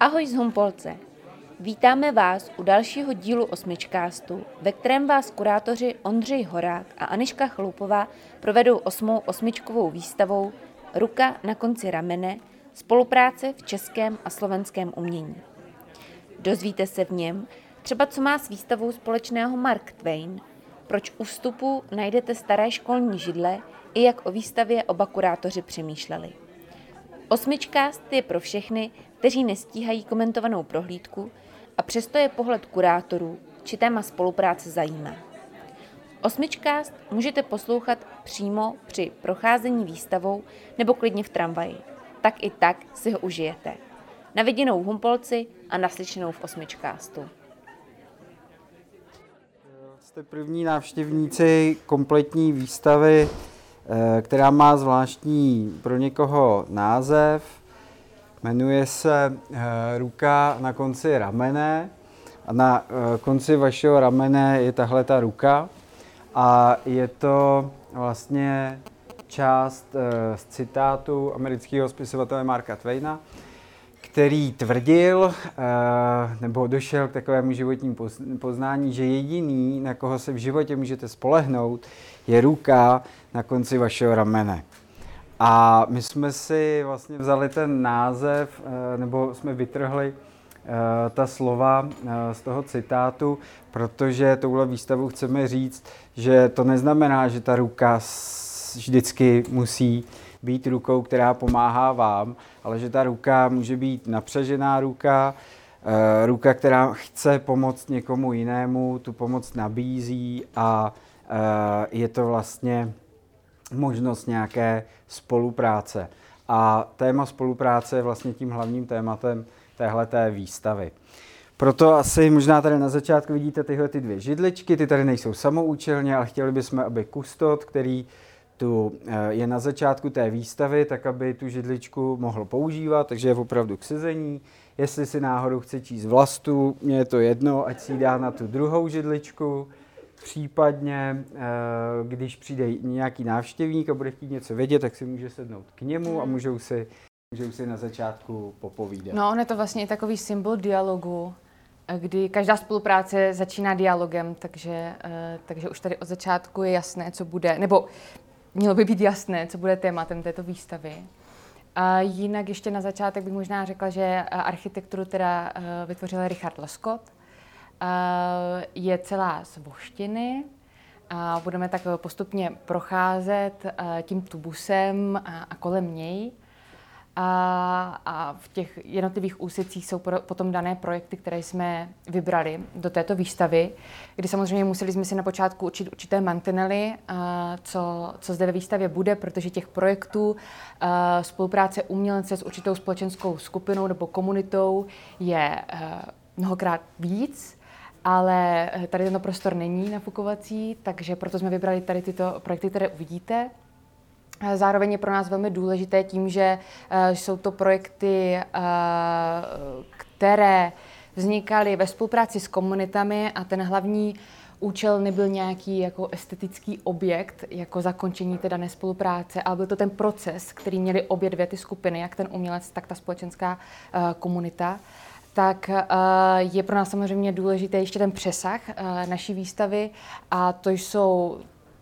Ahoj z Humpolce. Vítáme vás u dalšího dílu Osmičkástu, ve kterém vás kurátoři Ondřej Horák a Aniška Chloupová provedou osmou osmičkovou výstavou Ruka na konci ramene spolupráce v českém a slovenském umění. Dozvíte se v něm třeba, co má s výstavou společného Mark Twain, proč u vstupu najdete staré školní židle i jak o výstavě oba kurátoři přemýšleli. Osmičkást je pro všechny, kteří nestíhají komentovanou prohlídku a přesto je pohled kurátorů či téma spolupráce zajímá. Osmičkást můžete poslouchat přímo při procházení výstavou nebo klidně v tramvaji. Tak i tak si ho užijete. Na viděnou v Humpolci a naslyšenou v Osmičkástu. Jste první návštěvníci kompletní výstavy, eh, která má zvláštní pro někoho název. Jmenuje se eh, Ruka na konci ramene. A na eh, konci vašeho ramene je tahle ta ruka. A je to vlastně část z citátu amerického spisovatele Marka Twaina, který tvrdil, nebo došel k takovému životnímu poznání, že jediný, na koho se v životě můžete spolehnout, je ruka na konci vašeho ramene. A my jsme si vlastně vzali ten název, nebo jsme vytrhli ta slova z toho citátu, protože touhle výstavu chceme říct, že to neznamená, že ta ruka vždycky musí být rukou, která pomáhá vám, ale že ta ruka může být napřežená ruka, eh, ruka, která chce pomoct někomu jinému, tu pomoc nabízí a eh, je to vlastně možnost nějaké spolupráce. A téma spolupráce je vlastně tím hlavním tématem téhleté výstavy. Proto asi možná tady na začátku vidíte tyhle ty dvě židličky, ty tady nejsou samoučelně, ale chtěli bychom, aby kustot, který tu eh, je na začátku té výstavy, tak aby tu židličku mohl používat, takže je opravdu k sezení. Jestli si náhodou chce číst vlastu, mně je to jedno, ať si dá na tu druhou židličku. Případně, eh, když přijde nějaký návštěvník a bude chtít něco vědět, tak si může sednout k němu a můžou si, můžou si na začátku popovídat. No, on je to vlastně takový symbol dialogu, eh, kdy každá spolupráce začíná dialogem, takže, takže už tady od začátku je jasné, co bude, nebo mělo by být jasné, co bude tématem této výstavy. A jinak ještě na začátek bych možná řekla, že architekturu teda eh, vytvořil Richard Lescott. Je celá z voštiny a budeme tak postupně procházet tím tubusem a kolem něj. A, v těch jednotlivých úsecích jsou potom dané projekty, které jsme vybrali do této výstavy, kdy samozřejmě museli jsme si na počátku učit určité mantinely, co, co zde ve výstavě bude, protože těch projektů spolupráce umělce s určitou společenskou skupinou nebo komunitou je mnohokrát víc, ale tady tento prostor není nafukovací, takže proto jsme vybrali tady tyto projekty, které uvidíte. Zároveň je pro nás velmi důležité tím, že uh, jsou to projekty, které vznikaly ve spolupráci s komunitami a ten hlavní účel nebyl nějaký jako estetický objekt, jako zakončení té dané spolupráce, ale byl to ten proces, který měli obě dvě ty skupiny, jak ten umělec, tak ta společenská komunita tak je pro nás samozřejmě důležité ještě ten přesah naší výstavy a to jsou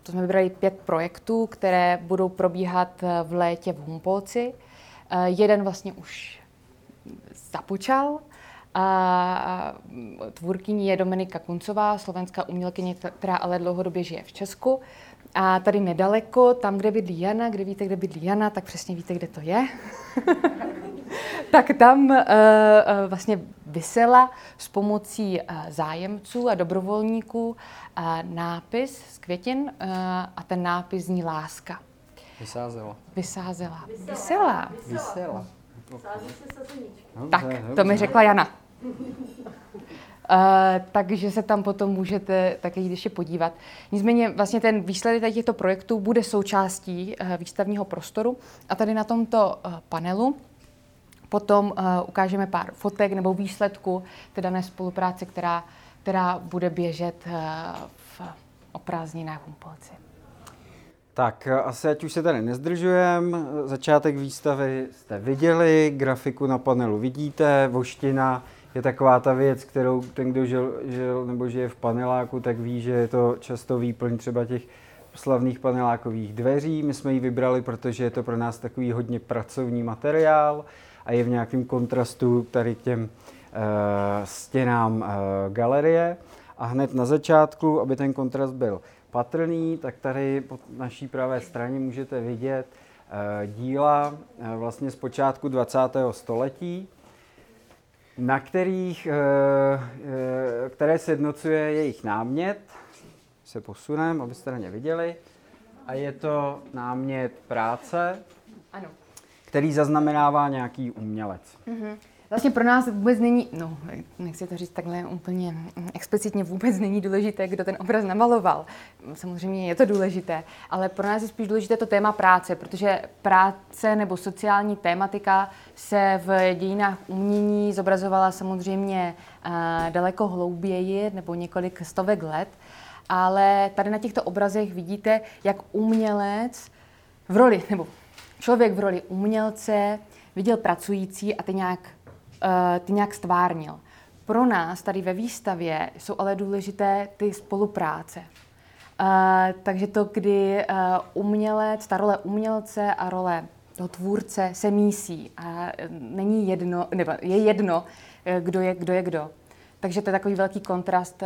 to jsme vybrali pět projektů, které budou probíhat eh, v létě v Humpolci. Eh, jeden vlastně už započal. A tvůrkyní je Dominika Kuncová, slovenská umělkyně, která ale dlouhodobě žije v Česku. A tady nedaleko, tam, kde bydlí Jana, kde víte, kde bydlí Jana, tak přesně víte, kde to je. tak tam uh, vlastně vysela s pomocí uh, zájemců a dobrovolníků uh, nápis z květin uh, a ten nápis zní láska. Vysázela. Vysázela. Vysela. Vysela. Tak, to mi řekla Jana. Uh, takže se tam potom můžete také jít ještě podívat. Nicméně vlastně ten výsledek těchto projektů bude součástí uh, výstavního prostoru a tady na tomto uh, panelu potom uh, ukážeme pár fotek nebo výsledku té dané spolupráce, která, která bude běžet uh, v, o Humpolci. Tak asi ať už se tady nezdržujem, začátek výstavy jste viděli, grafiku na panelu vidíte, voština je taková ta věc, kterou ten, kdo žil, žil nebo žije v paneláku, tak ví, že je to často výplň třeba těch slavných panelákových dveří. My jsme ji vybrali, protože je to pro nás takový hodně pracovní materiál a je v nějakém kontrastu tady k těm uh, stěnám uh, galerie. A hned na začátku, aby ten kontrast byl patrný, tak tady po naší pravé straně můžete vidět uh, díla vlastně z počátku 20. století, na kterých, které sjednocuje jejich námět, se posunem, abyste na ně viděli. A je to námět práce, ano. Který zaznamenává nějaký umělec. Mm-hmm. Vlastně pro nás vůbec není, no nechci to říct takhle úplně explicitně, vůbec není důležité, kdo ten obraz namaloval. Samozřejmě je to důležité, ale pro nás je spíš důležité to téma práce, protože práce nebo sociální tématika se v dějinách umění zobrazovala samozřejmě uh, daleko hlouběji nebo několik stovek let ale tady na těchto obrazech vidíte, jak umělec v roli, nebo člověk v roli umělce viděl pracující a ty nějak, uh, ty nějak stvárnil. Pro nás tady ve výstavě jsou ale důležité ty spolupráce. Uh, takže to, kdy uh, umělec, ta role umělce a role toho tvůrce se mísí a není jedno, nebo je jedno, kdo je kdo. Je kdo. Takže to je takový velký kontrast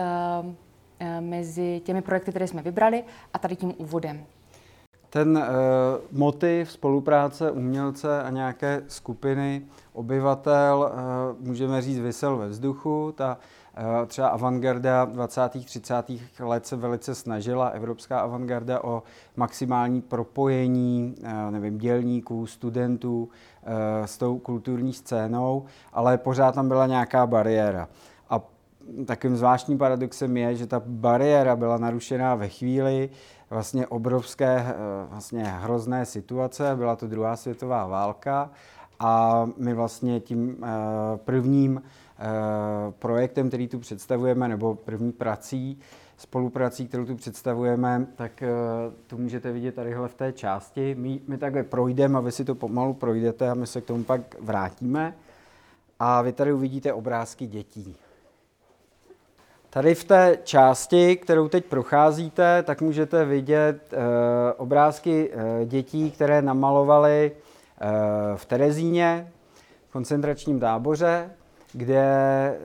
Eh, mezi těmi projekty, které jsme vybrali a tady tím úvodem. Ten uh, motiv spolupráce umělce a nějaké skupiny obyvatel, uh, můžeme říct, vysel ve vzduchu. Ta uh, třeba avantgarda 20. 30. let se velice snažila, evropská avantgarda, o maximální propojení uh, nevím, dělníků, studentů uh, s tou kulturní scénou, ale pořád tam byla nějaká bariéra takovým zvláštním paradoxem je, že ta bariéra byla narušená ve chvíli vlastně obrovské, eh, vlastně hrozné situace, byla to druhá světová válka a my vlastně tím eh, prvním eh, projektem, který tu představujeme, nebo první prací, spoluprací, kterou tu představujeme, tak tu můžete vidět tadyhle v té části. My, my takhle projdeme a vy si to pomalu projdete a my se k tomu pak vrátíme. A vy tady uvidíte obrázky dětí. Tady v té části, kterou teď procházíte, tak můžete vidět e, obrázky e, dětí, které namalovali e, v Terezíně, v koncentračním táboře, kde e,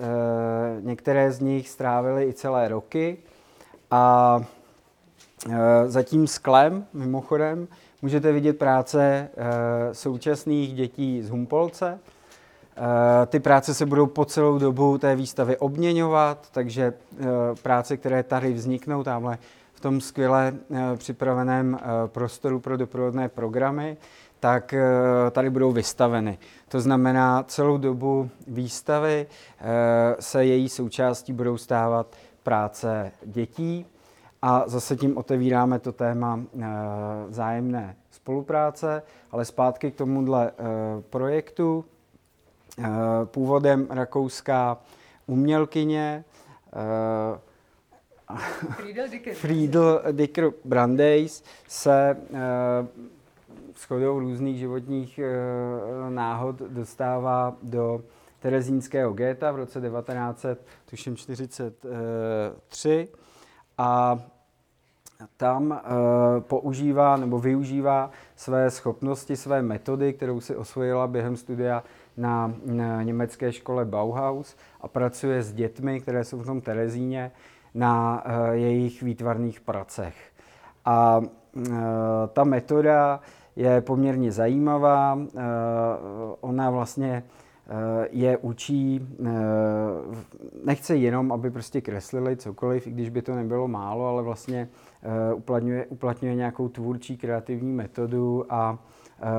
některé z nich strávily i celé roky. A e, za tím sklem, mimochodem, můžete vidět práce e, současných dětí z Humpolce, ty práce se budou po celou dobu té výstavy obměňovat, takže eh, práce, které tady vzniknou, tamhle v tom skvěle eh, připraveném prostoru pro doprovodné programy, tak tady budou vystaveny. To znamená, celou dobu výstavy se její součástí budou stávat práce dětí a zase tím otevíráme to téma vzájemné spolupráce, ale zpátky k tomuhle projektu. Eh, původem rakouská umělkyně eh, Friedel Dicker. Brandeis se eh, shodou různých životních náhod dostává do Terezínského géta v roce 1943 a tam používá nebo využívá své schopnosti, své metody, kterou si osvojila během studia na, na německé škole Bauhaus a pracuje s dětmi, které jsou v tom Terezíně, na uh, jejich výtvarných pracech. A uh, ta metoda je poměrně zajímavá. Uh, ona vlastně je učí, nechce jenom, aby prostě kreslili cokoliv, i když by to nebylo málo, ale vlastně uplatňuje, uplatňuje nějakou tvůrčí kreativní metodu a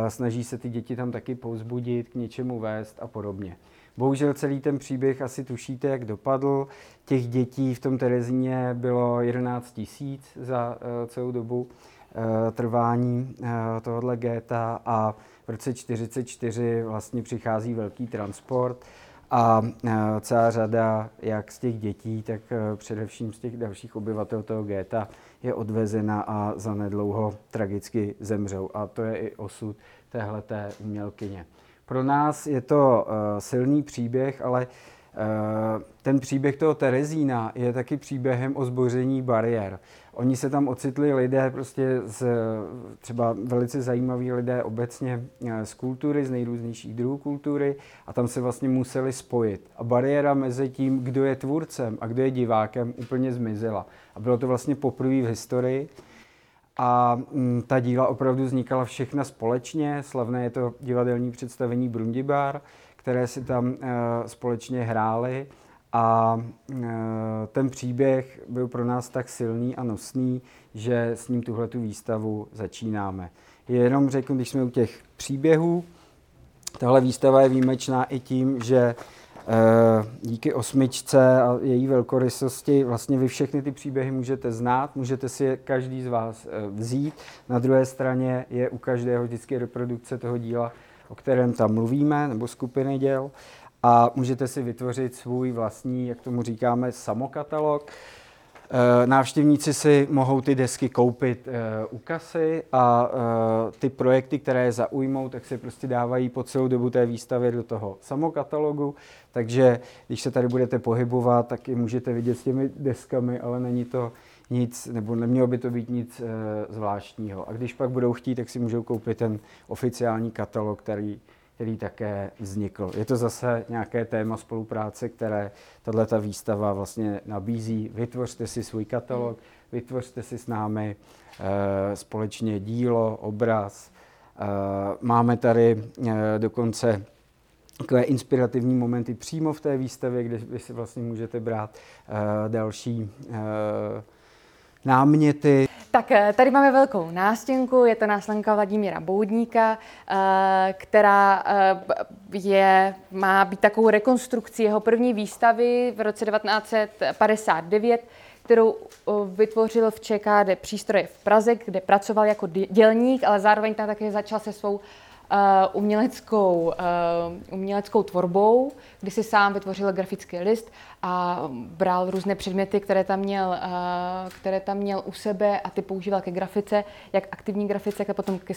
snaží se ty děti tam taky povzbudit, k něčemu vést a podobně. Bohužel celý ten příběh asi tušíte, jak dopadl. Těch dětí v tom Terezíně bylo 11 tisíc za uh, celou dobu uh, trvání tohohle géta a v roce 1944 vlastně přichází velký transport a celá řada jak z těch dětí, tak především z těch dalších obyvatel toho géta je odvezena a zanedlouho tragicky zemřou. A to je i osud téhleté umělkyně. Pro nás je to silný příběh, ale ten příběh toho Terezína je taky příběhem o zboření bariér. Oni se tam ocitli lidé, prostě z, třeba velice zajímaví lidé obecně eh, z kultury, z nejrůznějších druhů kultury a tam se vlastně museli spojit. A bariéra mezi tím, kdo je tvůrcem a kdo je divákem, úplně zmizela. A bylo to vlastně poprvé v historii. A mm, ta díla opravdu vznikala všechna společně. Slavné je to divadelní představení Brundibar, které si tam uh, společně hráli. A e, ten příběh byl pro nás tak silný a nosný, že s ním tuhle tu výstavu začínáme. Jenom řeknu, když jsme u těch příběhů, tahle výstava je výjimečná i tím, že e, díky osmičce a její velkorysosti vlastně vy všechny ty příběhy můžete znát, můžete si je každý z vás vzít. Na druhé straně je u každého vždycky reprodukce toho díla, o kterém tam mluvíme, nebo skupiny děl a můžete si vytvořit svůj vlastní, jak tomu říkáme, samokatalog. Eh, návštěvníci si mohou ty desky koupit eh, u kasy a eh, ty projekty, které je zaujmou, tak se prostě dávají po celou dobu té výstavy do toho samokatalogu. Takže když se tady budete pohybovat, tak i můžete vidět s těmi deskami, ale není to nic, nebo nemělo by to být nic zvláštního. A když pak budou chtít, tak si můžou koupit ten oficiální katalog, který který také vznikl. Je to zase nějaké téma spolupráce, které tato výstava vlastně nabízí. Vytvořte si svůj katalog, vytvořte si s námi e, společně dílo, obraz. E, máme tady e, dokonce takové inspirativní momenty přímo v té výstavě, kde vy si vlastně můžete brát e, další e, náměty. Tak eh, tady máme velkou nástěnku, je to náslenka Vladimíra Boudníka, eh, která eh, je, má být takovou rekonstrukcí jeho první výstavy v roce 1959, kterou vytvořil v ČKD přístroje v Praze, kde pracoval jako dělník, ale zároveň tam také začal se svou uh, uměleckou, uh, uměleckou tvorbou, kdy si sám vytvořil grafický list a bral různé předměty, které tam měl, uh, které tam měl u sebe a ty používal ke grafice, jak aktivní grafice, tak potom ke,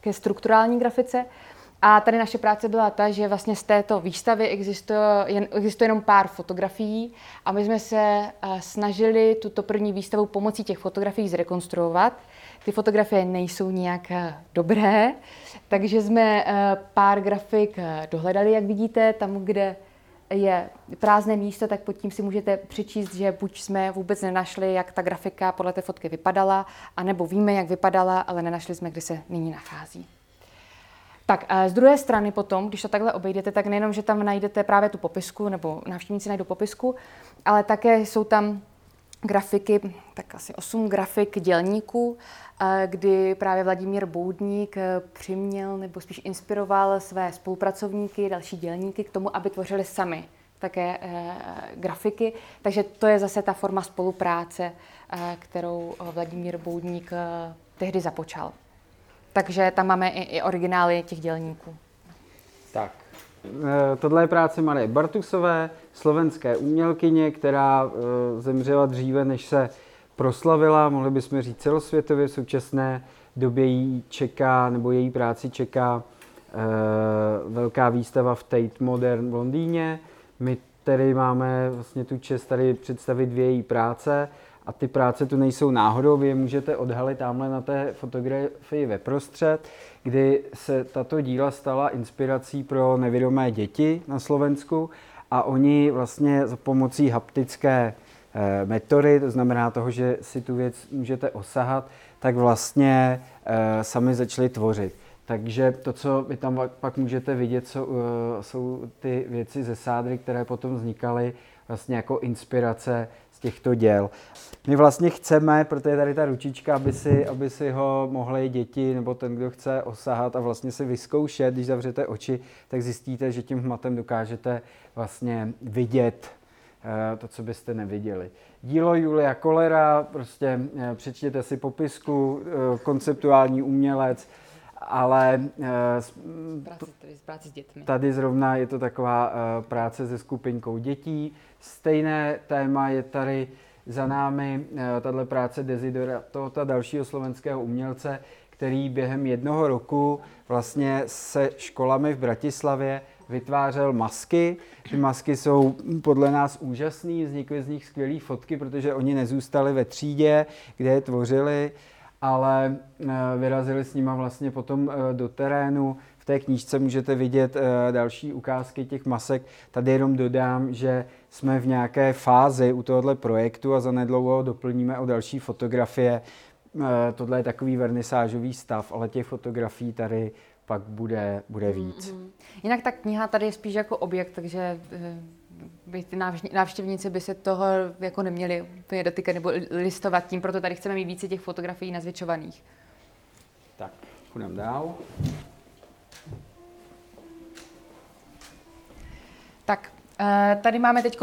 ke strukturální grafice. A tady naše práce byla ta, že vlastně z této výstavy existuje, existuje jenom pár fotografií a my jsme se snažili tuto první výstavu pomocí těch fotografií zrekonstruovat. Ty fotografie nejsou nějak dobré, takže jsme eh, pár grafik eh, dohledali, jak vidíte, tam, kde je prázdné místo, tak pod tím si můžete přečíst, že buď jsme vůbec nenašli, jak ta grafika podle té fotky vypadala, anebo víme, jak vypadala, ale nenašli jsme, kde se nyní nachází. Tak eh, z druhé strany potom, když to takhle obejdete, tak nejenom, že tam najdete právě tu popisku, nebo návštěvníci najdou popisku, ale také jsou tam grafiky, tak asi osm grafik dělníků, kdy právě Vladimír Boudník eh, přiměl nebo spíš inspiroval své spolupracovníky, další dělníky k tomu, aby tvořili sami také e, grafiky. Takže to je zase ta forma spolupráce, kterou Vladimír Boudník tehdy započal. Takže tam máme i, i originály těch dělníků. Tak, tohle je práce Marie Bartusové, slovenské umělkyně, která zemřela dříve, než se proslavila, mohli bychom říct celosvětově v současné době jí čeká, nebo její práci čeká e, velká výstava v Tate Modern v Londýně. My tedy máme vlastně tu čest tady představit dvě její práce a ty práce tu nejsou náhodou, vy je můžete odhalit tamhle na té fotografii ve prostřed, kdy se tato díla stala inspirací pro nevědomé děti na Slovensku a oni vlastně za pomocí haptické Eh, metody, to znamená toho, že si tu věc můžete osahat, tak vlastně eh, sami začali tvořit. Takže to, co vy tam pak můžete vidět, eh, jsou ty věci ze sádry, které potom vznikaly vlastně jako inspirace z těchto děl. My vlastně chceme, protože je tady ta ručička, aby si, aby si ho mohly děti nebo ten, kdo chce osahat a vlastně si vyzkoušet, když zavřete oči, tak zjistíte, že tím hmatem dokážete vlastně vidět Eh, to, co byste neviděli. Dílo Julia Kolera, prostě eh, přečtěte si popisku, eh, konceptuální umělec ale práce, tady, práce s dětmi. tady zrovna je to taková práce se skupinkou dětí. Stejné téma je tady za námi tahle práce Desidora, tohoto dalšího slovenského umělce, který během jednoho roku vlastně se školami v Bratislavě vytvářel masky. Ty masky jsou podle nás úžasné, vznikly z nich skvělé fotky, protože oni nezůstali ve třídě, kde je tvořili, ale eh, vyrazili s nima vlastně potom eh, do terénu. V té knížce můžete vidět eh, další ukázky těch masek. Tady jenom dodám, že jsme v nějaké fázi u tohohle projektu a zanedlouho doplníme o další fotografie. Tohle je takový vernisážový stav, ale těch fotografií tady pak bude, bude víc. Mm-hmm. Jinak ta kniha tady je spíš jako objekt, takže by ty návštěvníci by se toho jako neměli úplně dotýkat nebo listovat tím, proto tady chceme mít více těch fotografií nazvětšovaných. Tak, půjdeme dál. Tak, eh, tady máme teď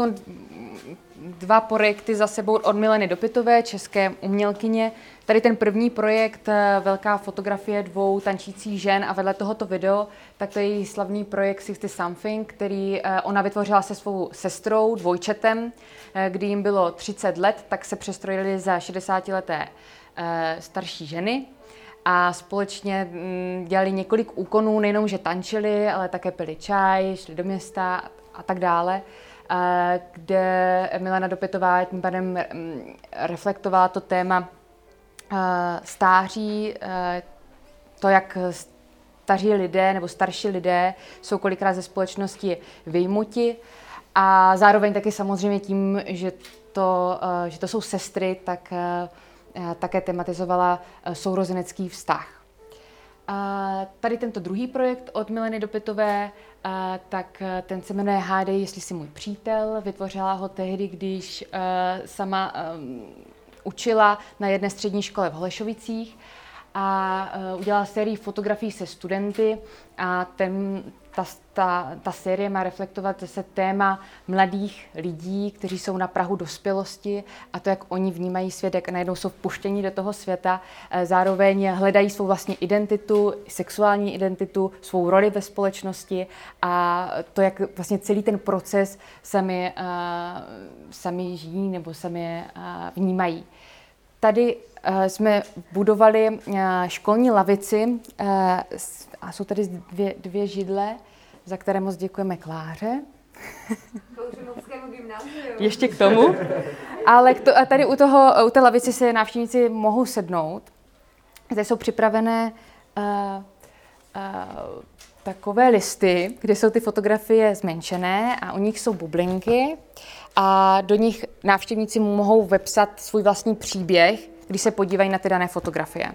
dva projekty za sebou od Mileny Dopitové, české umělkyně. Tady ten první projekt, eh, velká fotografie dvou tančících žen a vedle tohoto video, tak to je její slavný projekt Sixty Something, který eh, ona vytvořila se svou sestrou, dvojčetem, eh, kdy jim bylo 30 let, tak se přestrojili za 60-leté starší ženy a společně mm, dělali několik úkonů, nejenom, že tančili, ale také pili čaj, šli do města a tak dále kde Milana Dopetová tím pádem mm, reflektovala to téma stáří, to, jak staří lidé nebo starší lidé jsou kolikrát ze společnosti vyjmuti a zároveň taky samozřejmě tím, že to, že to jsou sestry, tak také tematizovala sourozenecký vztah. Tady tento druhý projekt od Mileny Dopitové tak eh, ten se jmenuje Hádej, jestli jsi můj přítel. Vytvořila ho tehdy, když uh, sama um, učila na jedné střední škole v Holešovicích a uh, udělala sérii fotografií se studenty a ten, ta, ta, ta série má reflektovat zase téma mladých lidí, kteří jsou na Prahu dospělosti a to, jak oni vnímají svět, jak najednou jsou vpuštěni do toho světa, eh, zároveň hledají svou vlastní identitu, sexuální identitu, svou roli ve společnosti a to, jak vlastně celý ten proces sami, uh, sami žijí nebo sami vnímají. Tady uh, jsme budovali uh, školní lavici uh, a jsou tady dvě, dvě židle, za které moc děkujeme Kláře. Ještě k tomu. Ale k to, a tady u, toho, u té lavici se návštěvníci mohou sednout. Zde jsou připravené uh, uh, takové listy, kde jsou ty fotografie zmenšené a u nich jsou bublinky a do nich návštěvníci mohou vepsat svůj vlastní příběh, když se podívají na ty dané fotografie.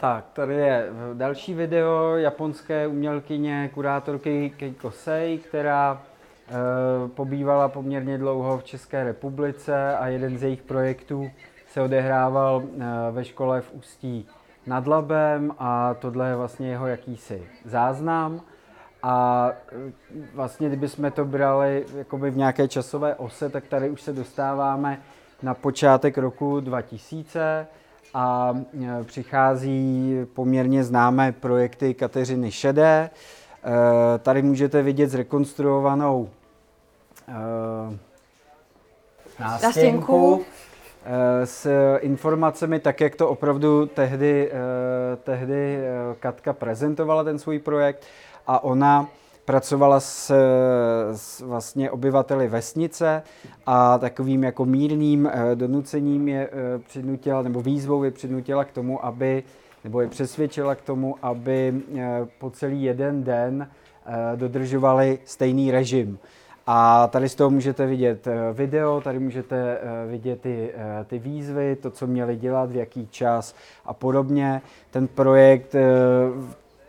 Tak, tady je další video japonské umělkyně, kurátorky Keiko Sei, která e, pobývala poměrně dlouho v České republice a jeden z jejich projektů se odehrával e, ve škole v Ústí nad Labem a tohle je vlastně jeho jakýsi záznam. A e, vlastně, kdybychom to brali jakoby v nějaké časové ose, tak tady už se dostáváme na počátek roku 2000 a e, přichází poměrně známé projekty Kateřiny Šedé. E, tady můžete vidět zrekonstruovanou nástěnku s informacemi, tak jak to opravdu tehdy, tehdy Katka prezentovala ten svůj projekt a ona pracovala s, s vlastně obyvateli vesnice a takovým jako mírným eh, donucením je eh, přinutila, nebo výzvou je přinutila k tomu, aby, nebo je přesvědčila k tomu, aby eh, po celý jeden den dodržovali stejný režim. A tady z toho můžete vidět video, tady můžete vidět ty, ty výzvy, to, co měli dělat, v jaký čas a podobně. Ten projekt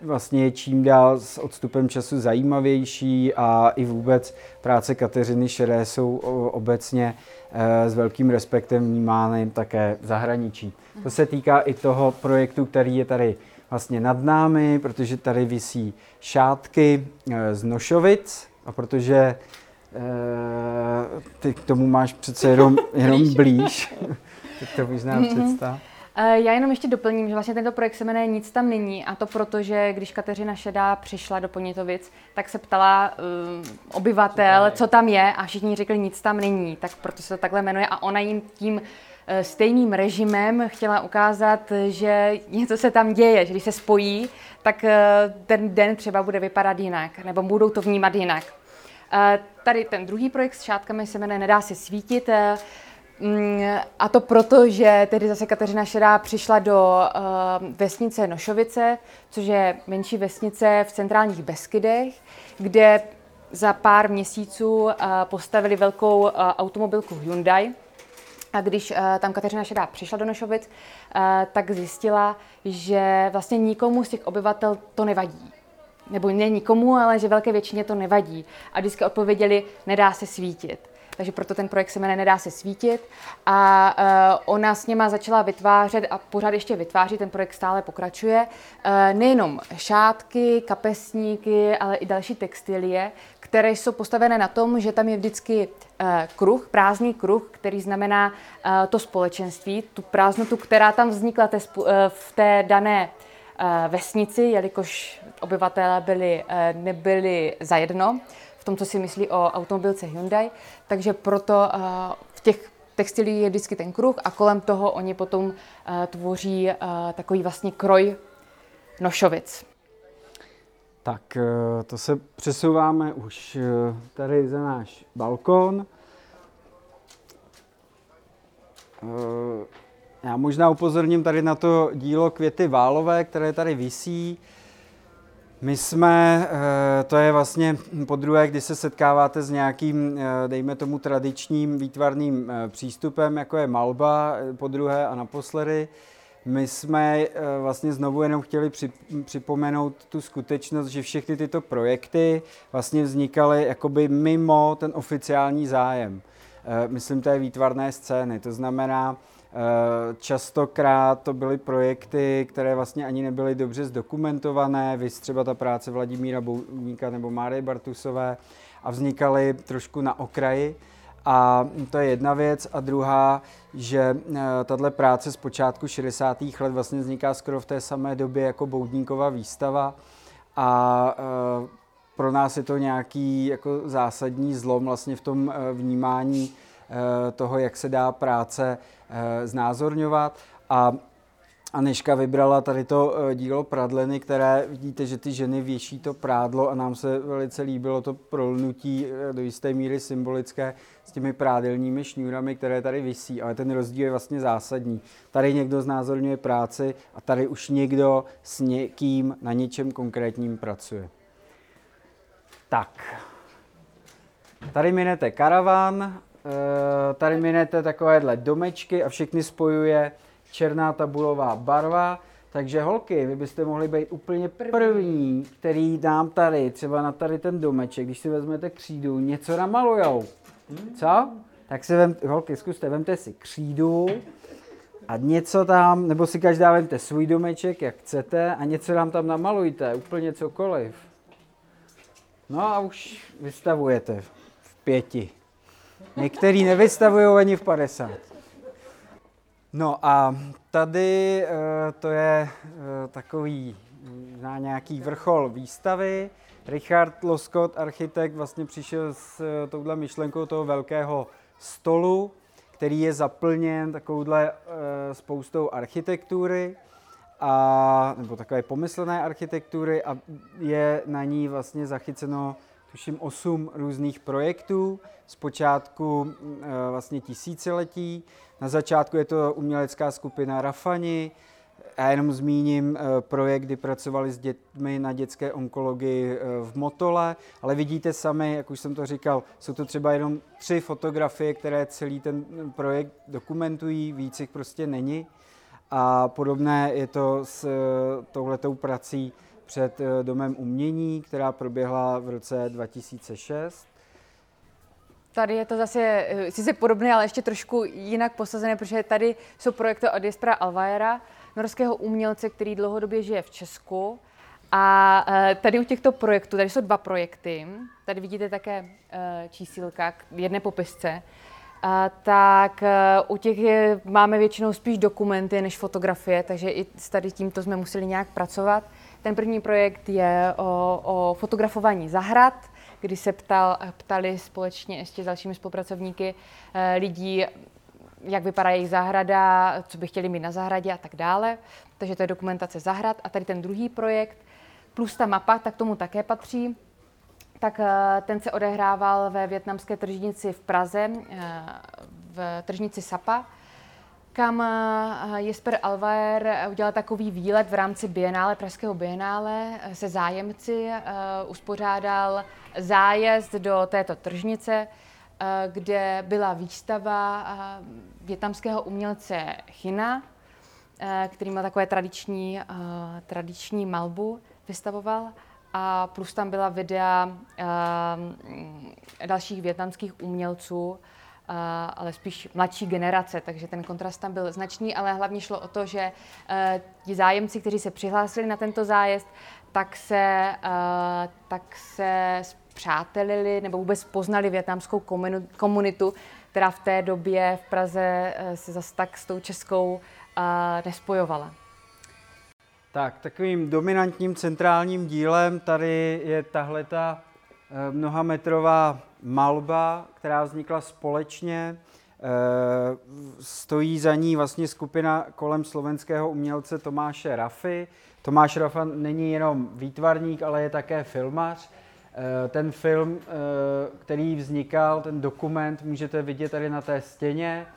vlastně je čím dál s odstupem času zajímavější a i vůbec práce Kateřiny Šeré jsou obecně eh, s velkým respektem vnímány také v zahraničí. To se týká i toho projektu, který je tady vlastně nad námi, protože tady visí šátky eh, z Nošovic a protože eh, ty k tomu máš přece jenom, jenom blíž, tak to možná mm-hmm. představ. Eh, já jenom ještě doplním, že vlastně tento projekt se jmenuje Nic tam není a to proto, že když Kateřina Šedá přišla do Ponitovic, tak se ptala uh, obyvatel, co tam je a všichni řekli, nic tam není, tak proto se to takhle jmenuje a ona jim tím eh, stejným režimem chtěla ukázat, že něco se tam děje, že když se spojí, tak ten den třeba bude vypadat jinak, nebo budou to vnímat jinak. Tady ten druhý projekt s šátkami se jmenuje Nedá se svítit. Mm, a to proto, že tedy zase Kateřina Šedá přišla do uh, vesnice Nošovice, což je menší vesnice v centrálních Beskydech, kde za pár měsíců uh, postavili velkou uh, automobilku Hyundai. A když uh, tam Kateřina Šedá přišla do Nošovic, uh, tak zjistila, že vlastně nikomu z těch obyvatel to nevadí. Nebo ne nikomu, ale že velké většině to nevadí. A vždycky odpověděli, nedá se svítit takže proto ten projekt se jmenuje Nedá se svítit. A uh, ona s něma začala vytvářet a pořád ještě vytváří, ten projekt stále pokračuje, uh, nejenom šátky, kapesníky, ale i další textilie, které jsou postavené na tom, že tam je vždycky uh, kruh, prázdný kruh, který znamená to společenství, tu prázdnotu, která tam vznikla v té dané vesnici, jelikož obyvatelé byli, nebyli zajedno v tom, co si myslí o automobilce Hyundai, takže proto uh, v těch textilí je vždycky ten kruh a kolem toho oni potom uh, tvoří uh, takový vlastně kroj nošovic. Tak to se přesouváme už tady za náš balkon. Já možná upozorním tady na to dílo Květy Válové, které tady visí. My jsme, eh, to je vlastně po druhé, kdy se setkáváte s nějakým, eh, dejme tomu, tradičním výtvarným eh, přístupem, jako je malba, po druhé a naposledy. My jsme vlastně znovu jenom chtěli připomenout tu skutečnost, že všechny tyto projekty vlastně vznikaly jakoby mimo ten oficiální zájem. Myslím té výtvarné scény, to znamená, Eh, častokrát to byly projekty, které vlastně ani nebyly dobře zdokumentované, vy třeba ta práce Vladimíra Bouníka nebo Máry Bartusové a vznikaly trošku na okraji. A to je jedna věc. A druhá, že eh, tahle práce z počátku 60. let vlastně vzniká skoro v té samé době jako Boudníková výstava. A eh, pro nás je to nějaký jako zásadní zlom vlastně v tom vnímání toho, jak se dá práce Eh, znázorňovat. A Aneška vybrala tady to eh, dílo Pradleny, které vidíte, že ty ženy věší to prádlo a nám se velice líbilo to prolnutí eh, do jisté míry symbolické s těmi prádelními šňůrami, které tady visí, ale ten rozdíl je vlastně zásadní. Tady někdo znázorňuje práci a tady už někdo s někým na něčem konkrétním pracuje. Tak, tady minete karavan, Eh, tady minete takovéhle domečky a všechny spojuje černá tabulová barva. Takže holky, vy byste mohli být úplně první, který dám tady, třeba na tady ten domeček, když si vezmete křídu, něco namalujou. Co? Tak si vem, holky, zkuste, vemte si křídu a něco tam, nebo si každá vemte svůj domeček, jak chcete, a něco nám tam namalujte, úplně cokoliv. No a už vystavujete v pěti. Některý nevystavují ani v 50. No a tady eh, to je eh, takový na nějaký vrchol výstavy. Richard Loskot, architekt, vlastně přišel s eh, touhle myšlenkou toho velkého stolu, který je zaplněn takovouhle spoustou architektury a, nebo takové pomyslené architektury a je na ní vlastně zachyceno tuším osm různých projektů, zpočátku eh, vlastně tisíciletí. Na začátku je to umělecká skupina Rafani, já jenom zmíním eh, projekt, kdy pracovali s dětmi na dětské onkologii eh, v Motole, ale vidíte sami, jak už jsem to říkal, jsou to třeba jenom tři fotografie, které celý ten projekt dokumentují, víc jich prostě není. A podobné je to s touhletou prací před eh, Domem umění, která proběhla v roce 2006. Tady je to zase eh, sice podobné, ale ještě trošku jinak posazené, protože tady jsou projekty od Jespera Alvajera, norského umělce, který dlouhodobě žije v Česku. A eh, tady u těchto projektů, tady jsou dva projekty, tady vidíte také čísílka, jedné popisce. A, tak u těch je, máme většinou spíš dokumenty než fotografie, takže i s tady tímto jsme museli nějak pracovat. Ten první projekt je o, o fotografování zahrad, kdy se ptal, ptali společně ještě s dalšími spolupracovníky eh, lidí, jak vypadá jejich zahrada, co by chtěli mít na zahradě a tak dále. Takže to je dokumentace zahrad. A tady ten druhý projekt, plus ta mapa, tak tomu také patří. Tak eh, ten se odehrával ve větnamské tržnici v Praze, eh, v tržnici Sapa kam eh, Jesper Alvaer udělal takový výlet v rámci Bienále, Pražského Bienále se zájemci, uspořádal zájezd do této tržnice, kde byla výstava větnamského umělce China, který má takové tradiční, tradiční malbu, vystavoval. A plus tam byla videa dalších větnamských umělců, ale spíš mladší generace, takže ten kontrast tam byl značný, ale hlavně šlo o to, že uh, ti zájemci, kteří se přihlásili na tento zájezd, tak se, uh, tak se přátelili nebo vůbec poznali větnamskou komunitu, která v té době v Praze uh, se zase tak s tou českou uh, nespojovala. Tak, takovým dominantním centrálním dílem tady je tahle ta mnohametrová malba, která vznikla společně. Eh, stojí za ní vlastně skupina kolem slovenského umělce Tomáše Rafy. Tomáš Rafa není jenom výtvarník, ale je také filmař. Eh, ten film, eh, který vznikal, ten dokument, můžete vidět tady na té stěně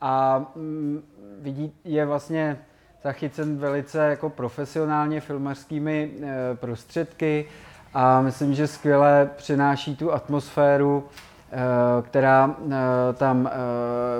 a mm, vidí, je vlastně zachycen velice jako profesionálně filmařskými prostředky a myslím, že skvěle přináší tu atmosféru, eh, která eh, tam eh,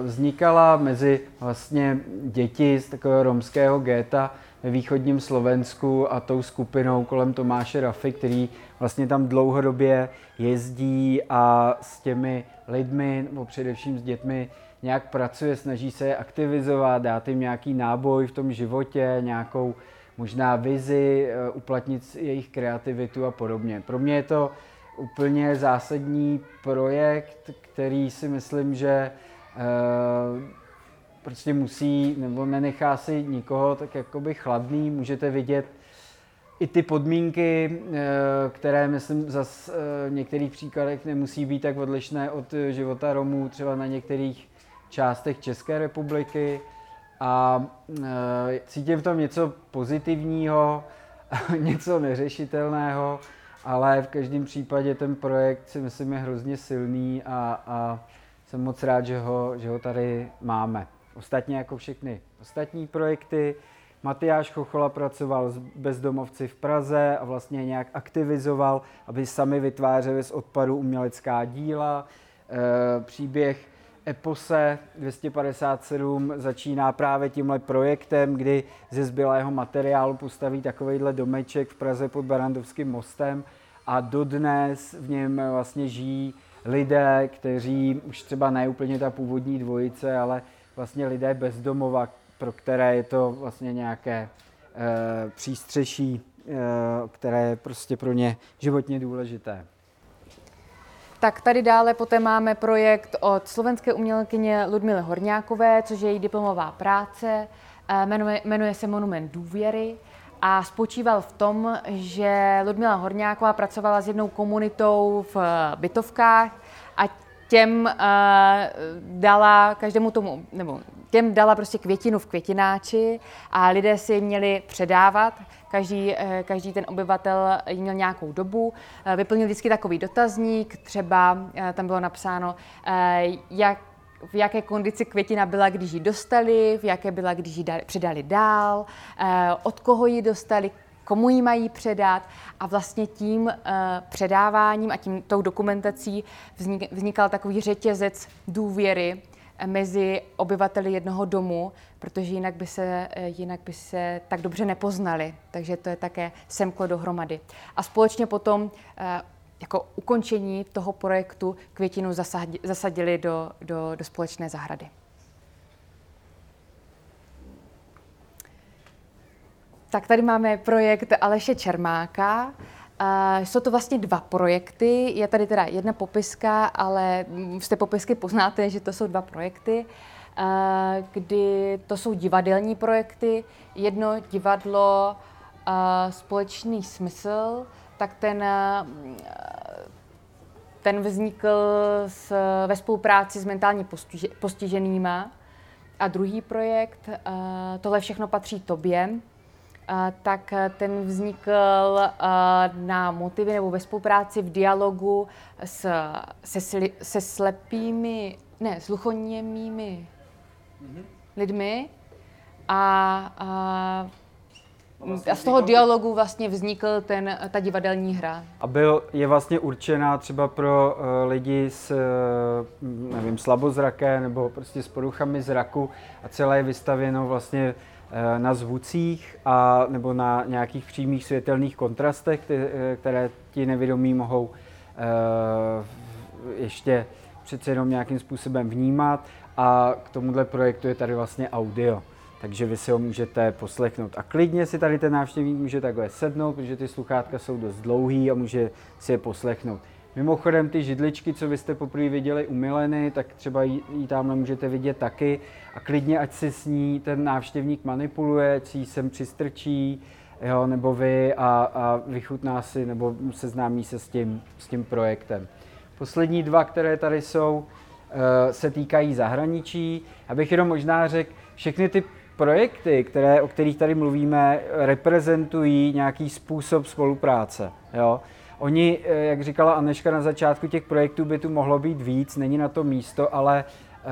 vznikala mezi vlastně děti z takového romského géta ve východním Slovensku a tou skupinou kolem Tomáše Rafy, který vlastně tam dlouhodobě jezdí a s těmi lidmi, nebo především s dětmi, nějak pracuje, snaží se je aktivizovat, dát jim nějaký náboj v tom životě, nějakou možná vizi, eh, uplatnit jejich kreativitu a podobně. Pro mě je to úplně zásadní projekt, který si myslím, že eh, prostě musí, nebo nenechá si nikoho tak jakoby chladný, můžete vidět i ty podmínky, eh, které myslím zas v některých příkladech nemusí být tak odlišné od života Romů, třeba na některých částech České republiky a e, cítím v tom něco pozitivního, něco neřešitelného, ale v každém případě ten projekt si myslím je hrozně silný a, a jsem moc rád, že ho, že ho tady máme. Ostatně jako všechny ostatní projekty, Matyáš Chochola pracoval s bezdomovci v Praze a vlastně nějak aktivizoval, aby sami vytvářeli z odpadu umělecká díla. E, příběh Epose 257 začíná právě tímhle projektem, kdy ze zbylého materiálu postaví takovýhle domeček v Praze pod Barandovským mostem a dodnes v něm vlastně žijí lidé, kteří už třeba ne úplně ta původní dvojice, ale vlastně lidé bezdomova, pro které je to vlastně nějaké e, přístřeší, e, které je prostě pro ně životně důležité. Tak tady dále poté máme projekt od slovenské umělkyně Ludmily Horňákové, což je její diplomová práce. Eh, jmenuje, jmenuje se Monument důvěry a spočíval v tom, že Ludmila Horňáková pracovala s jednou komunitou v bytovkách a těm uh, dala každému tomu, nebo těm dala prostě květinu v květináči a lidé si měli předávat. Každý, eh, každý ten obyvatel měl nějakou dobu, eh, vyplnil vždycky takový dotazník, třeba tam bylo napsáno, jak v jaké kondici květina byla, když ji dostali, v jaké byla, když ji předali dál, od koho ji dostali, komu ji mají předat a vlastně tím předáváním a tím tou dokumentací vznikal takový řetězec důvěry mezi obyvateli jednoho domu, protože jinak by, se, jinak by se tak dobře nepoznali. Takže to je také semklo dohromady. A společně potom eh, jako ukončení toho projektu květinu zasadili do, do, do společné zahrady. Tak tady máme projekt Aleše Čermáka, Uh, jsou to vlastně dva projekty. Je tady teda jedna popiska, ale z té popisky poznáte, že to jsou dva projekty, uh, kdy to jsou divadelní projekty. Jedno divadlo uh, Společný smysl, tak ten, ten vznikl s, ve spolupráci s mentálně postiže, postiženýma. A druhý projekt, tohle všechno patří tobě, tak eh, ten vznikl eh, na motivy nebo ve spolupráci v dialogu s, se, se slepými, ne, sluchoněmými mm-hmm. lidmi a, a Vlastně a z toho dialogu vlastně vznikl ten, ta divadelní hra. A byl, je vlastně určená třeba pro uh, lidi s, uh, nevím, slabozraké nebo prostě s poruchami zraku a celé je vystavěno vlastně Eh, na zvucích a nebo na nějakých přímých světelných kontrastech, eh, které ti nevědomí mohou eh, ještě přece jenom nějakým způsobem vnímat a k tomuhle projektu je tady vlastně audio. Takže vy si ho můžete poslechnout. A klidně si tady ten návštěvník může takhle sednout, protože ty sluchátka jsou dost dlouhý a může si je poslechnout. Mimochodem ty židličky, co vy jste poprvé viděli u Mileny, tak třeba ji, tamhle můžete vidět taky a klidně, ať si s ní ten návštěvník manipuluje, ať si sem přistrčí, jo, nebo vy a, a vychutná si nebo seznámí se s tím, s tím projektem. Poslední dva, které tady jsou, eh, se týkají zahraničí. Abych jenom možná řekl, všechny ty projekty, které, o kterých tady mluvíme, reprezentují nějaký způsob spolupráce. Jo? Oni, eh, jak říkala Aneška na začátku, těch projektů by tu mohlo být víc, není na to místo, ale uh,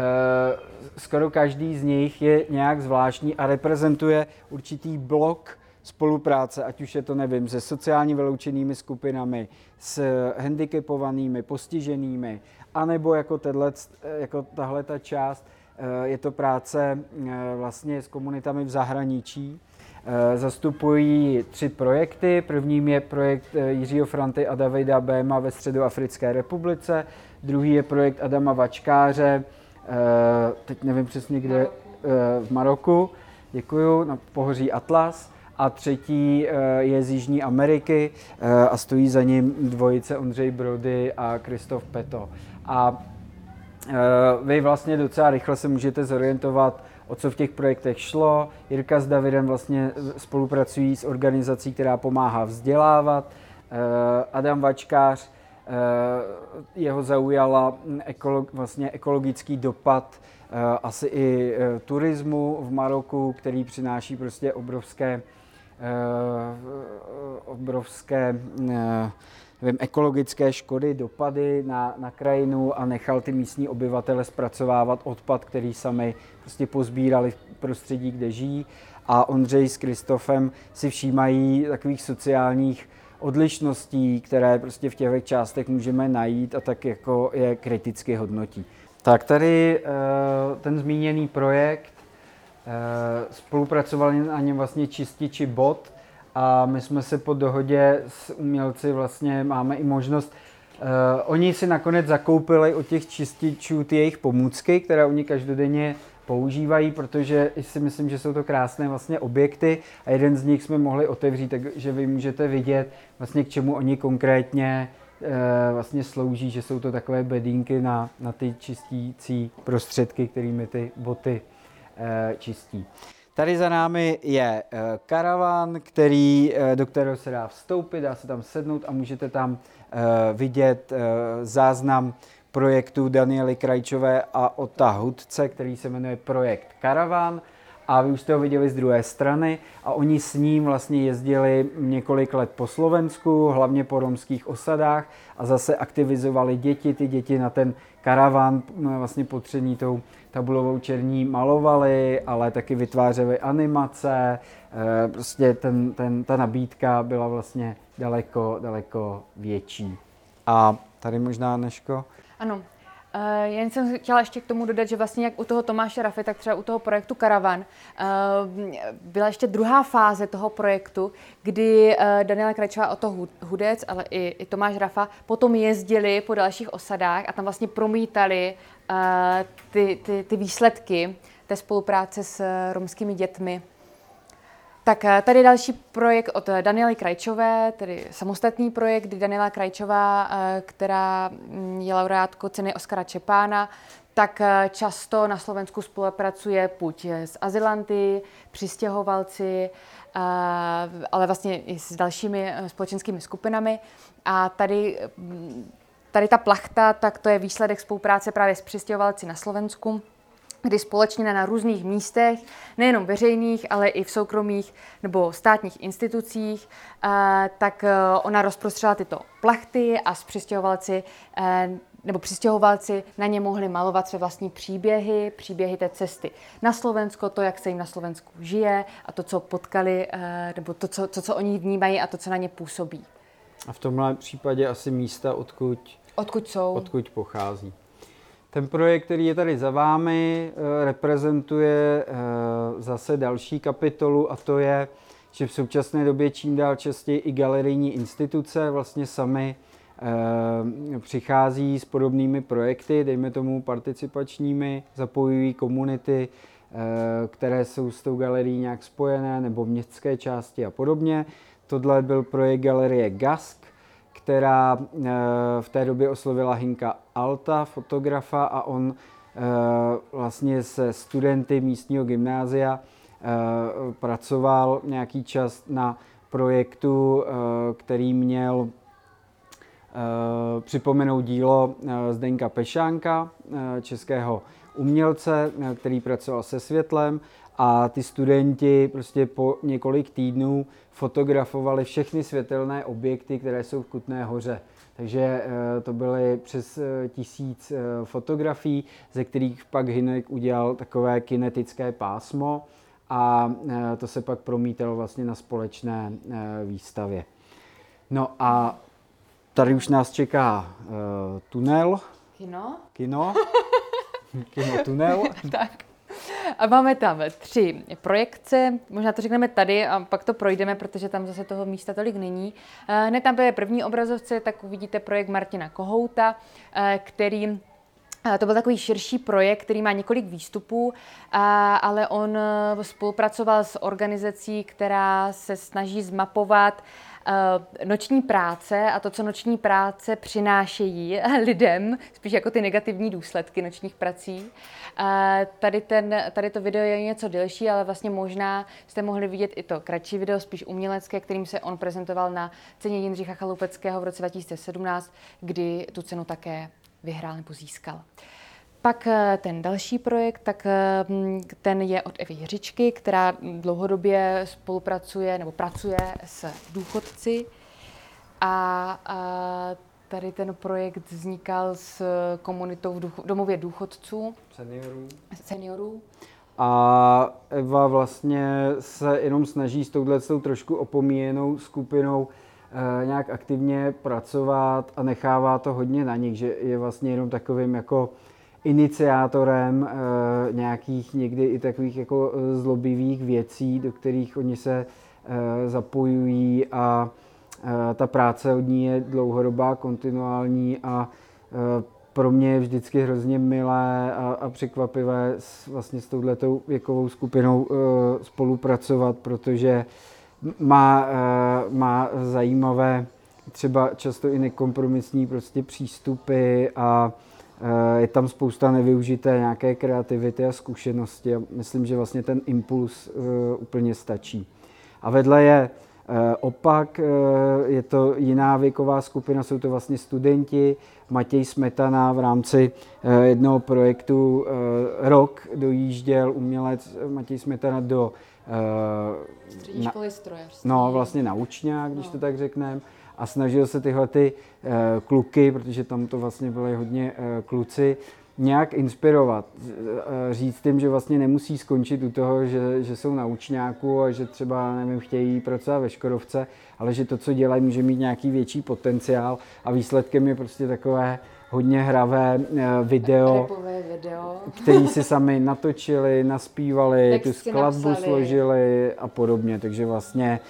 skoro každý z nich je nějak zvláštní a reprezentuje určitý blok spolupráce, ať už je to, nevím, se sociálně vyloučenými skupinami, s handicapovanými, postiženými, anebo jako, tato, jako tahle ta část, je to práce vlastně s komunitami v zahraničí, Eh, zastupují tři projekty. Prvním je projekt eh, Jiřího Franty a Davida Béma ve Středoafrické republice. Druhý je projekt Adama Vačkáře, eh, teď nevím přesně kde, v Maroku. Děkuju, na pohoří Atlas. A třetí je z Jižní Ameriky a stojí za ním dvojice Ondřej Brody a Kristof Peto. A vy vlastně docela rychle se můžete zorientovat, o co v těch projektech šlo. Jirka s Davidem vlastně spolupracují s organizací, která pomáhá vzdělávat. Eh, Adam Vačkář, eh, jeho zaujala ekolog, vlastně ekologický dopad eh, asi i turismu v Maroku, který přináší prostě obrovské obrovské nevím, ekologické škody, dopady na, na krajinu a nechal ty místní obyvatele zpracovávat odpad, který sami prostě pozbírali v prostředí, kde žijí. A Ondřej s Kristofem si všímají takových sociálních odlišností, které prostě v těch částech můžeme najít a tak jako je kriticky hodnotí. Tak tady eh, ten zmíněný projekt, eh, spolupracovali na něm vlastně čističi bot, a my jsme se po dohodě s umělci vlastně máme i možnost Uh, oni si nakonec zakoupili od těch čističů ty jejich pomůcky, které oni každodenně používají, protože si myslím, že jsou to krásné vlastně objekty a jeden z nich jsme mohli otevřít, takže vy můžete vidět vlastně k čemu oni konkrétně uh, vlastně slouží, že jsou to takové bedínky na, na ty čistící prostředky, kterými ty boty uh, čistí. Tady za námi je eh, karavan, který, eh, do kterého se dá vstoupit, dá se tam sednout a můžete tam eh, vidět záznam projektu Daniely Krajčové a Ota Hudce, který se jmenuje Projekt Karavan a vy už jste ho viděli z druhé strany. A oni s ním vlastně jezdili několik let po Slovensku, hlavně po romských osadách. A zase aktivizovali děti, ty děti na ten karavan vlastně potření tou tabulovou černí malovali, ale taky vytvářeli animace, eh, prostě ten, ten, ta nabídka byla vlastně daleko, daleko větší. A tady možná Neško? Ano, jen jsem chtěla ještě k tomu dodat, že vlastně jak u toho Tomáše Rafy, tak třeba u toho projektu Karavan. Uh, byla ještě druhá fáze toho projektu, kdy uh, Daniela Krajčová, o to Hudec, ale i, i Tomáš Rafa potom jezdili po dalších osadách a tam vlastně promítali ty, ty, ty výsledky té spolupráce s romskými dětmi Tak eh, tady další projekt od Daniely Krajčové, tedy samostatný projekt, kdy Daniela Krajčová, eh, která mm, je laureátkou ceny Oskara Čepána, tak eh, často na Slovensku spolupracuje buď s azylanty, přistěhovalci, ale vlastně i s dalšími společenskými skupinami. A tady, mm, tady ta plachta, tak to je výsledek spolupráce právě s přistěhovalci na Slovensku kdy společně na různých místech, nejenom veřejných, ale i v soukromých nebo státních institucích, eh, tak eh, ona rozprostřela tyto plachty a s přistěhovalci eh, nebo přistěhovalci na ně mohli malovat své vlastní příběhy, příběhy té cesty na Slovensko, to, jak se jim na Slovensku žije a to, co potkali, nebo to, co, to, co oni vnímají a to, co na ně působí. A v tomhle případě asi místa, odkud, odkud jsou, odkud pochází. Ten projekt, který je tady za vámi, eh, reprezentuje eh, zase další kapitolu a to je, že v současné době čím dál častěji i galerijní instituce vlastně sami eh, přichází s podobnými projekty, dejme tomu participačními, zapojují komunity, které jsou s tou galerií nějak spojené, nebo městské části a podobně. Tohle byl projekt galerie GASK, která eh, v té době oslovila Hinka Alta, fotografa, a on eh, vlastně se studenty místního gymnázia eh, pracoval nějaký čas na projektu, který měl připomenout dílo Zdenka Pešánka, českého umělce, který pracoval se světlem a ty studenti prostě po několik týdnů fotografovali všechny světelné objekty, které jsou v Kutné hoře. Takže eh, to byly přes eh, tisíc eh, fotografií, ze kterých pak Hinek udělal takové kinetické pásmo a to se pak promítalo vlastně na společné výstavě. No a tady už nás čeká tunel. Kino. Kino. Kino tunel. tak. A máme tam tři projekce, možná to řekneme tady a pak to projdeme, protože tam zase toho místa tolik není. Eh, hned tam je první obrazovce, tak uvidíte projekt Martina Kohouta, eh, který eh, to byl takový širší projekt, který má několik výstupů, ale on spolupracoval s organizací, která se snaží zmapovat noční práce a to, co noční práce přinášejí lidem, spíš jako ty negativní důsledky nočních prací. Eh, tady, ten, tady to video je něco delší, ale vlastně možná jste mohli vidět i to kratší video, spíš umělecké, kterým se on prezentoval na ceně Jindřicha Chalupeckého v roce 2017, kdy tu cenu také vyhrál nebo získal. Pak eh, ten další projekt, tak eh, ten je od Evy Jiřičky, která dlouhodobě spolupracuje nebo pracuje s důchodci. A, a tady ten projekt vznikal s komunitou v domově důchodců. Seniorů. Seniorů. A Eva vlastně se jenom snaží s touhle trošku opomíjenou skupinou e, nějak aktivně pracovat a nechává to hodně na nich, že je vlastně jenom takovým jako iniciátorem e, nějakých někdy i takových jako eh, zlobivých věcí, do kterých oni se e, zapojují a e, ta práce od ní je dlouhodobá, kontinuální a pro mě je vždycky hrozně milé a, a překvapivé s, vlastně s touhletou věkovou skupinou spolupracovat, protože má, má zajímavé, třeba často i nekompromisní prostě přístupy a je tam spousta nevyužité nějaké kreativity a zkušenosti a myslím, že vlastně ten impuls eh, úplně stačí. A vedle je eh, opak, je to jiná věková skupina, jsou to vlastně studenti. Matěj Smetana v rámci jednoho projektu Rok dojížděl umělec Matěj Smetana do Střední školy strojařství. No, vlastně na učňák, když no. to tak řekneme a snažil se tyhle ty eh, kluky, protože tam to vlastně byly hodně eh, kluci, nějak inspirovat, eh, říct jim, že vlastně nemusí skončit u toho, že, že jsou na učňáku a že třeba, nevím, chtějí pracovat ve Škodovce, ale že to, co dělají, může mít nějaký větší potenciál a výsledkem je prostě takové hodně hravé video, video. který si sami natočili, naspívali, tu skladbu napsali. složili a podobně, takže vlastně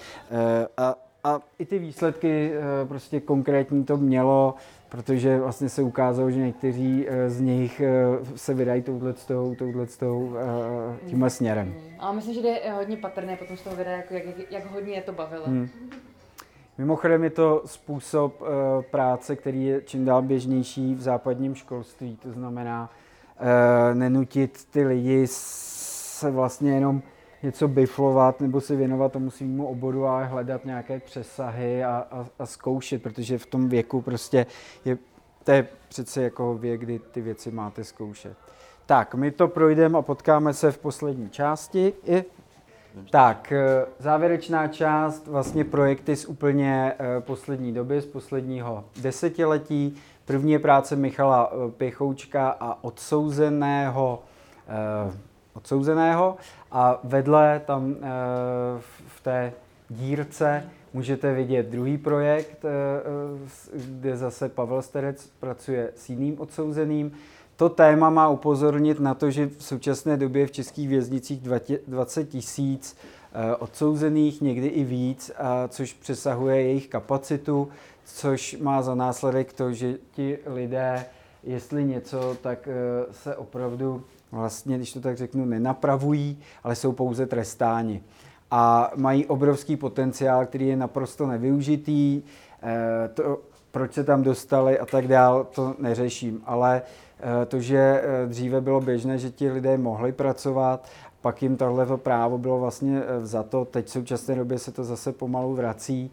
a a i ty výsledky eh, prostě konkrétní to mělo, protože vlastně se ukázalo, že někteří eh, z nich eh, se vydají touhletou, touhletou, tímhle směrem. Hmm. A myslím, že je hodně patrné potom z toho videa, jako jak, jak hodně je to bavilo. Hmm. Mimochodem je to způsob uh, práce, který je čím dál běžnější v západním školství. To znamená uh, nenutit ty lidi se vlastně jenom něco biflovat nebo se věnovat tomu svýmu oboru, ale hledat nějaké přesahy a, a, a zkoušet, protože v tom věku prostě je, to je přece jako věk, kdy ty věci máte zkoušet. Tak, my to projdeme a potkáme se v poslední části. I, tak, eh, závěrečná část, vlastně projekty z úplně eh, poslední doby, z posledního desetiletí. První je práce Michala eh, Pěchoučka a odsouzeného odsouzeného a vedle tam eh, v té dírce můžete vidět druhý projekt, eh, eh, kde zase Pavel Sterec pracuje s jiným odsouzeným. To téma má upozornit na to, že v současné době v českých věznicích 20 tisíc odsouzených, někdy i víc, což přesahuje jejich kapacitu, což má za následek to, že ti lidé, jestli něco, tak se opravdu vlastně, když to tak řeknu, nenapravují, ale jsou pouze trestáni. A mají obrovský potenciál, který je naprosto nevyužitý. Eh, to, proč se tam dostali a tak dál, to neřeším. Ale eh, to, že eh, dříve bylo běžné, že ti lidé mohli pracovat, pak jim tohle právo bylo vlastně za to, teď v současné době se to zase pomalu vrací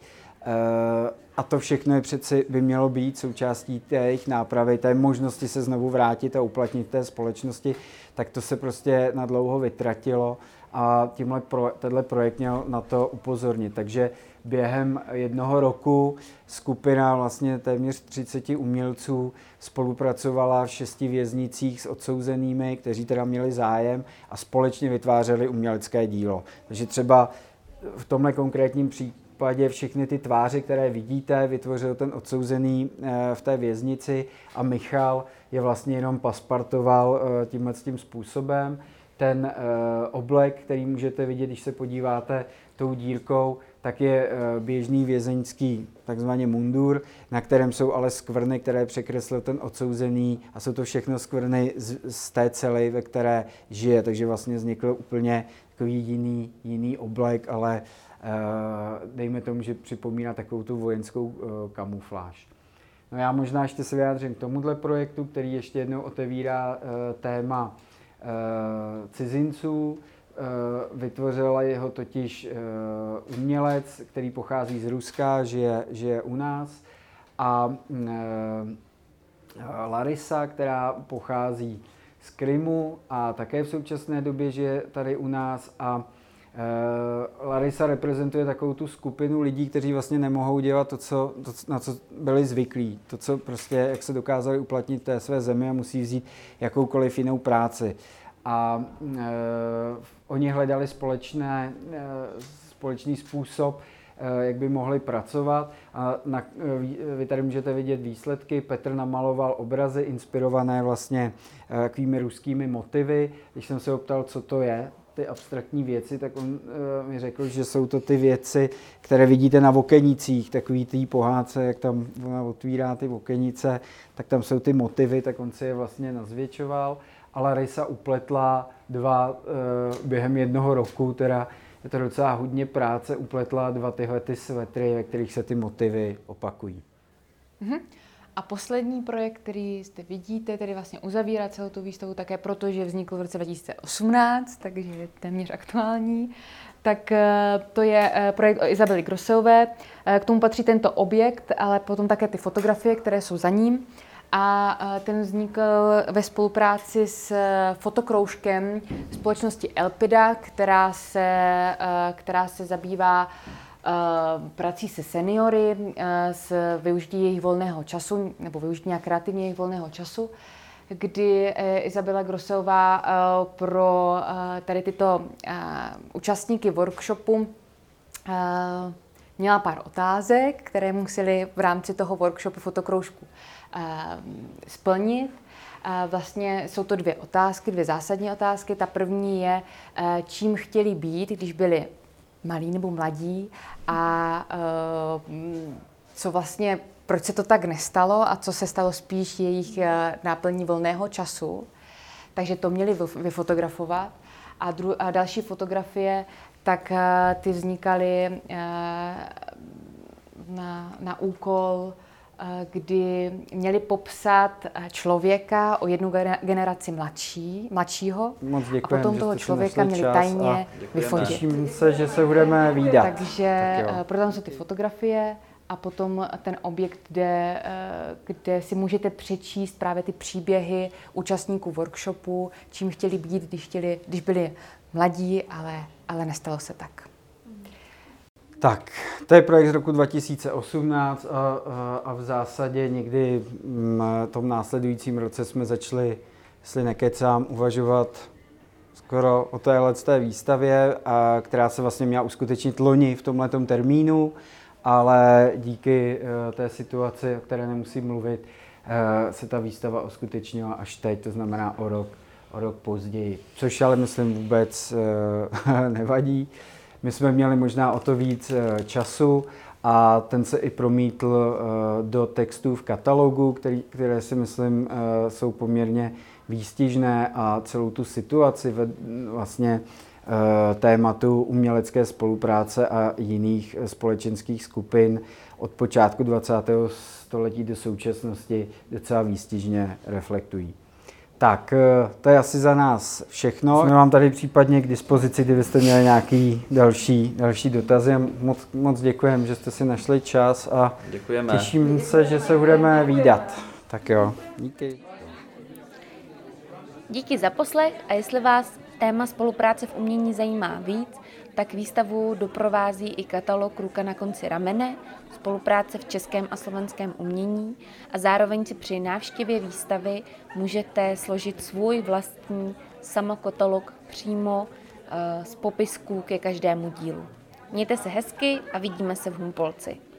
a to všechno je přeci by mělo být součástí té jejich nápravy, té možnosti se znovu vrátit a uplatnit té společnosti, tak to se prostě na dlouho vytratilo a tímhle pro, tenhle projekt měl na to upozornit. Takže během jednoho roku skupina vlastně téměř 30 umělců spolupracovala v šesti věznicích s odsouzenými, kteří teda měli zájem a společně vytvářeli umělecké dílo. Takže třeba v tomhle konkrétním případě případě všechny ty tváře, které vidíte, vytvořil ten odsouzený eh, v té věznici a Michal je vlastně jenom paspartoval eh, tímhle tím způsobem. Ten eh, oblek, který můžete vidět, když se podíváte tou dírkou, tak je běžný vězeňský takzvaně mundur, na kterém jsou ale skvrny, které překreslil ten odsouzený a jsou to všechno skvrny z, z té cely, ve které žije, takže vlastně vznikl úplně takový jiný, jiný oblek, ale Eh, dejme tomu, že připomíná takovou tu vojenskou eh, kamufláž. No já možná ještě se vyjádřím k tomuhle projektu, který ještě jednou otevírá eh, téma cizinců. Vytvořila jeho totiž umělec, který pochází z Ruska, žije, žije u nás. A Larisa, která pochází z Krymu a také v současné době žije tady u nás a Eh, Larisa reprezentuje takovou tu skupinu lidí, kteří vlastně nemohou dělat to, co, to, na co byli zvyklí. To, co prostě, jak se dokázali uplatnit té své zemi a musí vzít jakoukoliv jinou práci. A e, oni hledali společné, e, společný způsob, e, jak by mohli pracovat. A na, e, vy tady můžete vidět výsledky. Petr namaloval obrazy inspirované vlastně e, ruskými motivy. Když jsem se optal, co to je, ty abstraktní věci, tak on uh, mi řekl, že jsou to ty věci, které vidíte na okenicích, takový tý pohádce, jak tam ona otvírá ty okenice, tak tam jsou ty motivy, tak on si je vlastně nazvětšoval. A Larisa upletla dva uh, během jednoho roku, teda je to docela hodně práce, upletla dva tyhle ty svetry, ve kterých se ty motivy opakují. Mm-hmm. A poslední projekt, který zde vidíte, tedy vlastně uzavírá celou tu výstavu také proto, že vznikl v roce 2018, takže je téměř aktuální, tak eh, to je eh, projekt o Izabeli Grosové. Eh, k tomu patří tento objekt, ale potom také ty fotografie, které jsou za ním. A ten vznikl ve spolupráci s fotokroužkem společnosti Elpida, která se, která se zabývá prací se seniory, eh, s využití jejich volného času, nebo využití kreativně jejich volného času, kdy eh, Izabela Grosová pro tady tyto účastníky workshopu měla pár otázek, které museli v rámci toho workshopu fotokroužku splnit. Vlastně jsou to dvě otázky, dvě zásadní otázky. Ta první je, čím chtěli být, když byli malí nebo mladí a uh, co vlastně proč se to tak nestalo a co se stalo spíš jejich eh, náplní volného času. Takže to měli vyfotografovat. A, dru- a další fotografie, tak ty vznikaly na, na úkol Eh, kdy měli popsat eh, člověka o jednu generaci mladší, mladšího Moc děkujem, a potom toho člověka měli tajně vyfotit. Těším se, že se budeme výdat. Takže tak eh, proto jsou ty fotografie a potom ten objekt, kde, kde si můžete přečíst právě ty příběhy účastníků workshopu, čím chtěli být, když, chtěli, když byli mladí, ale, ale nestalo se tak. Tak, to je projekt z roku 2018 a, a, a v zásadě někdy v tom následujícím roce jsme začali, jestli nekecám, uvažovat skoro o téhle té výstavě, a, která se vlastně měla uskutečnit loni v tomhle termínu, ale díky uh, té situaci, o které nemusím mluvit, uh, se ta výstava uskutečnila až teď, to znamená o rok, o rok později, což ale myslím vůbec uh, nevadí. My jsme měli možná o to víc eh, času a ten se i promítl eh, do textů v katalogu, který, které si myslím eh, jsou poměrně výstižné a celou tu situaci ve, vlastně tématu umělecké spolupráce a jiných společenských skupin od počátku 20. století do současnosti docela výstižně reflektují. Tak, eh, to je asi za nás všechno. Jsme vám tady případně k dispozici, kdybyste měli nějaký další, další dotazy. Moc, moc děkujeme, že jste si našli čas a Děkujeme. těším se, že se budeme výdat. Tak jo, díky. Díky za poslech a jestli vás téma spolupráce v umění zajímá víc, tak výstavu doprovází i katalog Ruka na konci ramene, spolupráce v českém a slovenském umění a zároveň si při návštěvě výstavy můžete složit svůj vlastní samokatalog přímo uh, z popisků ke každému dílu. Mějte se hezky a vidíme se v Humpolci.